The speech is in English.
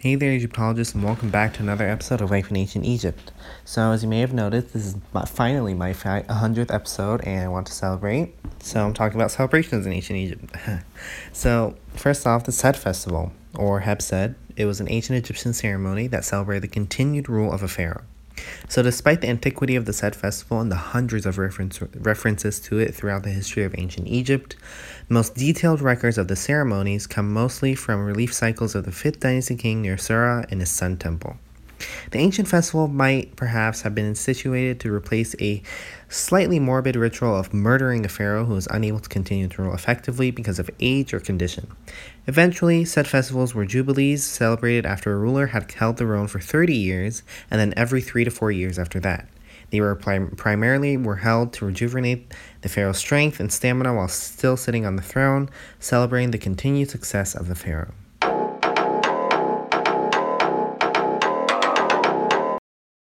Hey there, Egyptologists, and welcome back to another episode of Life in Ancient Egypt. So, as you may have noticed, this is finally my 100th episode, and I want to celebrate. So, I'm talking about celebrations in ancient Egypt. so, first off, the Sed Festival, or Heb sed, it was an ancient Egyptian ceremony that celebrated the continued rule of a pharaoh. So, despite the antiquity of the Sed festival and the hundreds of reference, references to it throughout the history of ancient Egypt, most detailed records of the ceremonies come mostly from relief cycles of the 5th dynasty king Nyuserre and his sun temple. The ancient festival might perhaps have been instituted to replace a slightly morbid ritual of murdering a pharaoh who was unable to continue to rule effectively because of age or condition. Eventually, Sed festivals were jubilees celebrated after a ruler had held the throne for 30 years and then every 3 to 4 years after that. They were prim- primarily were held to rejuvenate the pharaoh's strength and stamina while still sitting on the throne, celebrating the continued success of the pharaoh.